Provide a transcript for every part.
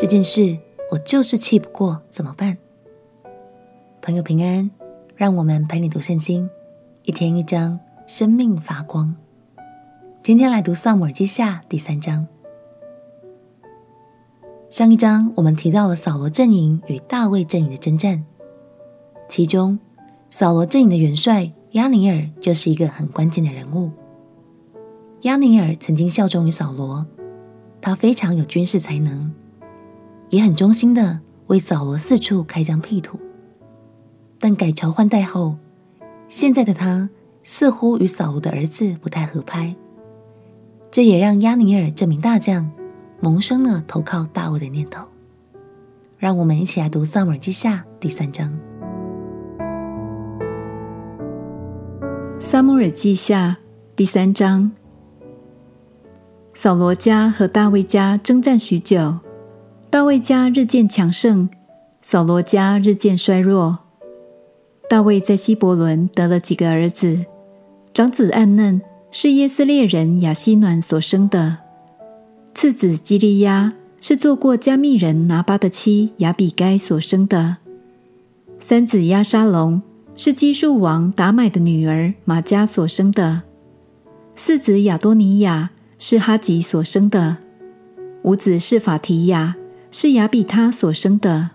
这件事我就是气不过，怎么办？朋友平安，让我们陪你读圣经，一天一章，生命发光。今天来读《撒母耳记下》第三章。上一章我们提到了扫罗阵营与大卫阵营的征战，其中扫罗阵营的元帅亚尼尔就是一个很关键的人物。亚尼尔曾经效忠于扫罗，他非常有军事才能。也很忠心的为扫罗四处开疆辟土，但改朝换代后，现在的他似乎与扫罗的儿子不太合拍，这也让亚尼尔这名大将萌生了投靠大卫的念头。让我们一起来读《撒母耳记下》第三章。《撒母耳记下》第三章，扫罗家和大卫家征战许久。大卫家日渐强盛，扫罗家日渐衰弱。大卫在希伯伦得了几个儿子，长子暗嫩是耶斯列人亚希暖所生的，次子基利押是做过加密人拿八的妻亚比该所生的，三子押沙龙是基述王达买的女儿玛迦所生的，四子亚多尼亚是哈吉所生的，五子是法提亚。是亚比他所生的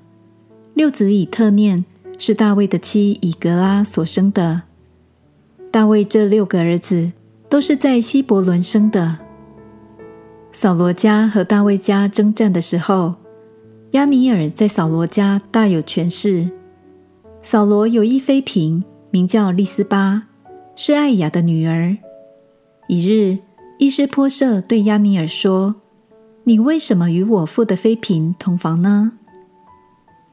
六子以特念，是大卫的妻以格拉所生的。大卫这六个儿子都是在希伯伦生的。扫罗家和大卫家征战的时候，亚尼尔在扫罗家大有权势。扫罗有一妃嫔，名叫利斯巴，是艾雅的女儿。一日，伊斯波设对亚尼尔说。你为什么与我父的妃嫔同房呢？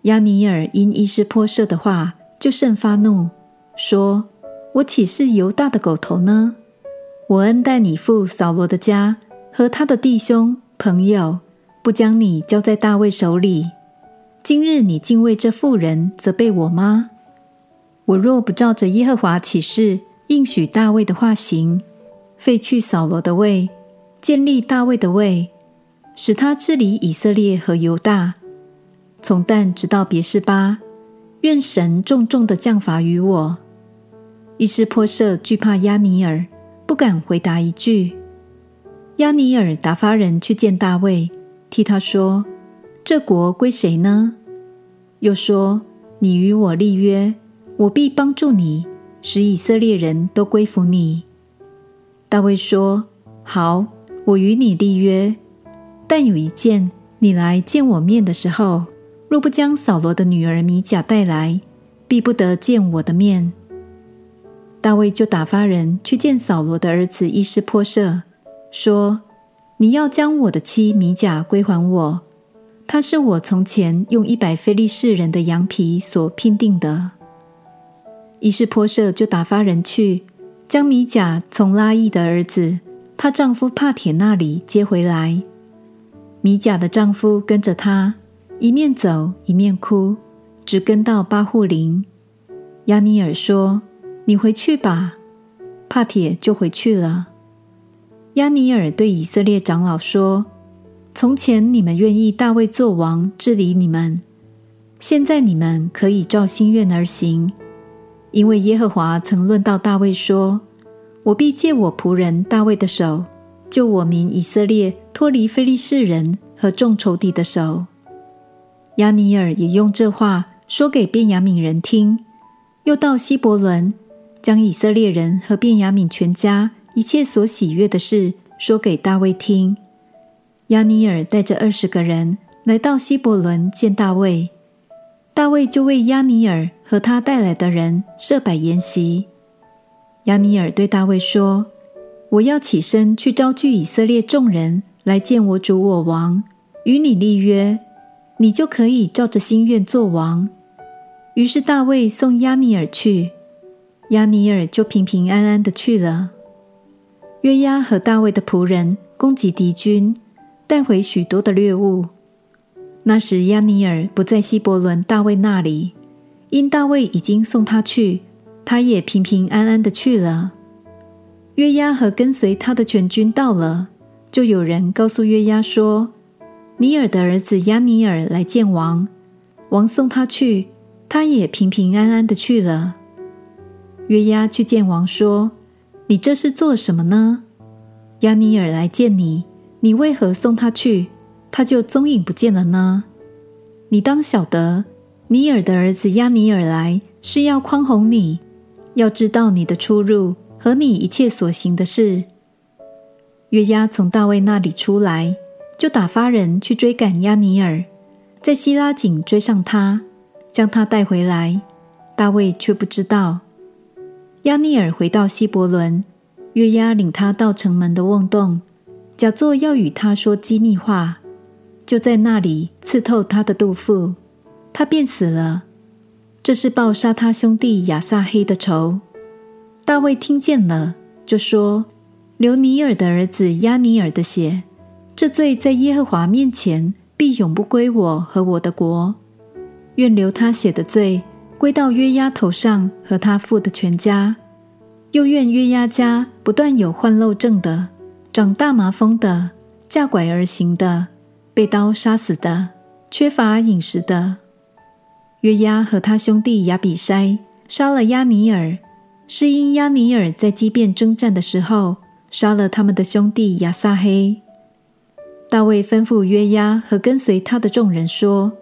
押尼尔因伊施波设的话就甚发怒，说：“我岂是犹大的狗头呢？我恩待你父扫罗的家和他的弟兄朋友，不将你交在大卫手里。今日你竟为这妇人责备我吗？我若不照着耶和华起誓应许大卫的话行，废去扫罗的位，建立大卫的位。”使他治理以色列和犹大，从但直到别是巴。愿神重重的降罚于我。伊施波设惧怕押尼尔，不敢回答一句。押尼尔打发人去见大卫，替他说：“这国归谁呢？”又说：“你与我立约，我必帮助你，使以色列人都归服你。”大卫说：“好，我与你立约。”但有一件，你来见我面的时候，若不将扫罗的女儿米甲带来，必不得见我的面。大卫就打发人去见扫罗的儿子伊施波设，说：“你要将我的妻米甲归还我，她是我从前用一百非利士人的羊皮所聘定的。”伊施波设就打发人去，将米甲从拉亿的儿子她丈夫帕铁那里接回来。米甲的丈夫跟着她，一面走一面哭，直跟到巴户琳。押尼尔说：“你回去吧。”帕铁就回去了。押尼尔对以色列长老说：“从前你们愿意大卫做王治理你们，现在你们可以照心愿而行，因为耶和华曾论到大卫说：‘我必借我仆人大卫的手。’”救我民以色列脱离非利士人和众仇敌的手。押尼尔也用这话说给便雅悯人听，又到希伯伦，将以色列人和便雅悯全家一切所喜悦的事说给大卫听。押尼尔带着二十个人来到希伯伦见大卫，大卫就为押尼尔和他带来的人设摆筵席。押尼尔对大卫说。我要起身去招聚以色列众人来见我主我王，与你立约，你就可以照着心愿做王。于是大卫送押尼尔去，押尼尔就平平安安的去了。约押和大卫的仆人攻击敌军，带回许多的掠物。那时押尼尔不在希伯伦大卫那里，因大卫已经送他去，他也平平安安的去了。约押和跟随他的全军到了，就有人告诉约押说：“尼尔的儿子亚尼尔来见王，王送他去，他也平平安安的去了。约押去见王说：“你这是做什么呢？亚尼尔来见你，你为何送他去，他就踪影不见了呢？你当晓得，尼尔的儿子亚尼尔来是要宽宏你，要知道你的出入和你一切所行的事。”约押从大卫那里出来，就打发人去追赶押尼尔，在西拉井追上他，将他带回来。大卫却不知道。亚尼尔回到希伯伦，约押领他到城门的瓮洞，假作要与他说机密话，就在那里刺透他的肚腹，他便死了。这是报杀他兄弟亚撒黑的仇。大卫听见了，就说。流尼尔的儿子亚尼尔的血，这罪在耶和华面前必永不归我和我的国。愿流他血的罪归到约押头上和他父的全家。又愿约押家不断有患漏症的、长大麻风的、架拐而行的、被刀杀死的、缺乏饮食的。约押和他兄弟亚比筛杀了亚尼尔，是因亚尼尔在基遍征战的时候。杀了他们的兄弟亚撒黑。大卫吩咐约押和跟随他的众人说：“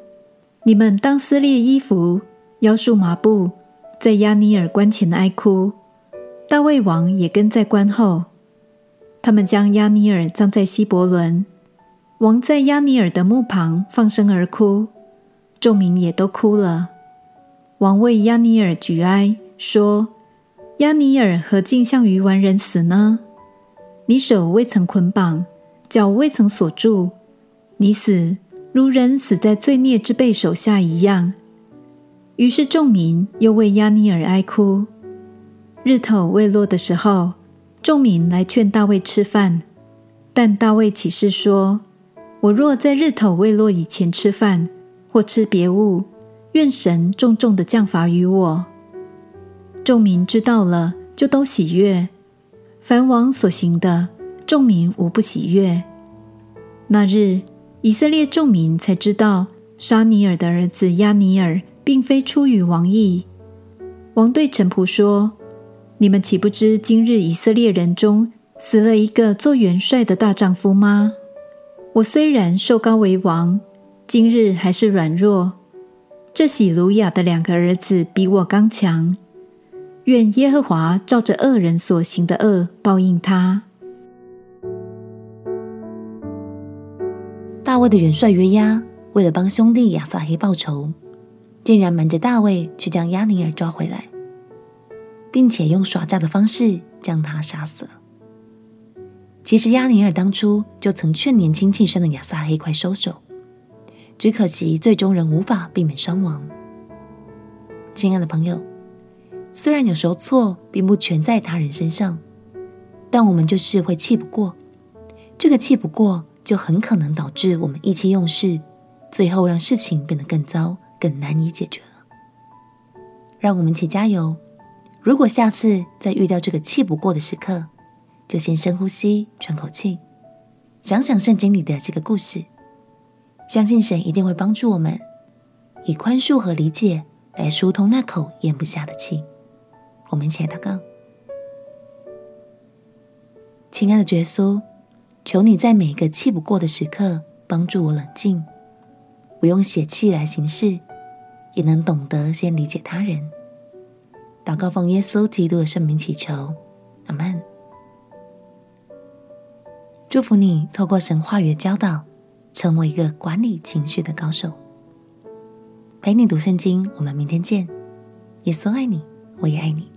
你们当撕裂衣服，腰束麻布，在亚尼尔关前哀哭。”大卫王也跟在关后。他们将亚尼尔葬在希伯伦。王在亚尼尔的墓旁放声而哭，众民也都哭了。王为亚尼尔举哀，说：“亚尼尔何竟像愚顽人死呢？”你手未曾捆绑，脚未曾锁住，你死如人死在罪孽之辈手下一样。于是众民又为押尼尔哀哭。日头未落的时候，众民来劝大卫吃饭，但大卫起誓说：“我若在日头未落以前吃饭，或吃别物，愿神重重的降罚于我。”众民知道了，就都喜悦。凡王所行的，众民无不喜悦。那日，以色列众民才知道沙尼尔的儿子亚尼尔，并非出于王意。王对臣仆说：“你们岂不知今日以色列人中死了一个做元帅的大丈夫吗？我虽然受高为王，今日还是软弱。这喜鲁雅的两个儿子比我刚强。”愿耶和华照着恶人所行的恶报应他。大卫的元帅约押为了帮兄弟亚撒黑报仇，竟然瞒着大卫去将押尼珥抓回来，并且用耍诈的方式将他杀死了。其实押尼珥当初就曾劝年轻气盛的亚撒黑快收手，只可惜最终仍无法避免伤亡。亲爱的朋友。虽然有时候错并不全在他人身上，但我们就是会气不过。这个气不过，就很可能导致我们意气用事，最后让事情变得更糟、更难以解决了。让我们一起加油！如果下次再遇到这个气不过的时刻，就先深呼吸，喘口气，想想圣经里的这个故事，相信神一定会帮助我们，以宽恕和理解来疏通那口咽不下的气。我们一起来祷告，亲爱的耶稣，求你在每一个气不过的时刻帮助我冷静，不用血气来行事，也能懂得先理解他人。祷告奉耶稣基督的圣名祈求，阿门。祝福你透过神话语的教导，成为一个管理情绪的高手。陪你读圣经，我们明天见。耶稣爱你，我也爱你。